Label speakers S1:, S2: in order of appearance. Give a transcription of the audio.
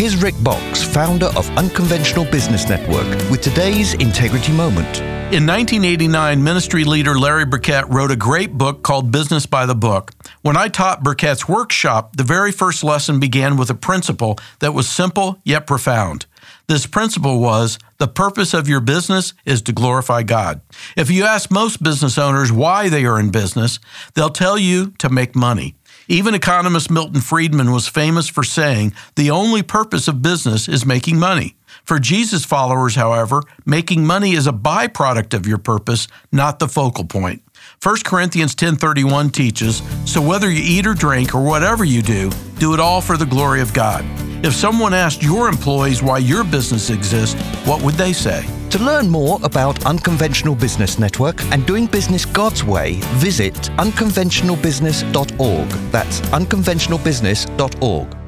S1: Here's Rick Boxx, founder of Unconventional Business Network, with today's Integrity Moment.
S2: In 1989, ministry leader Larry Burkett wrote a great book called Business by the Book. When I taught Burkett's workshop, the very first lesson began with a principle that was simple yet profound. This principle was the purpose of your business is to glorify God. If you ask most business owners why they are in business, they'll tell you to make money. Even economist Milton Friedman was famous for saying the only purpose of business is making money. For Jesus followers, however, making money is a byproduct of your purpose, not the focal point. 1 Corinthians 10:31 teaches, "So whether you eat or drink or whatever you do, do it all for the glory of God." If someone asked your employees why your business exists, what would they say?
S1: To learn more about Unconventional Business Network and doing business God's way, visit unconventionalbusiness.org. That's unconventionalbusiness.org.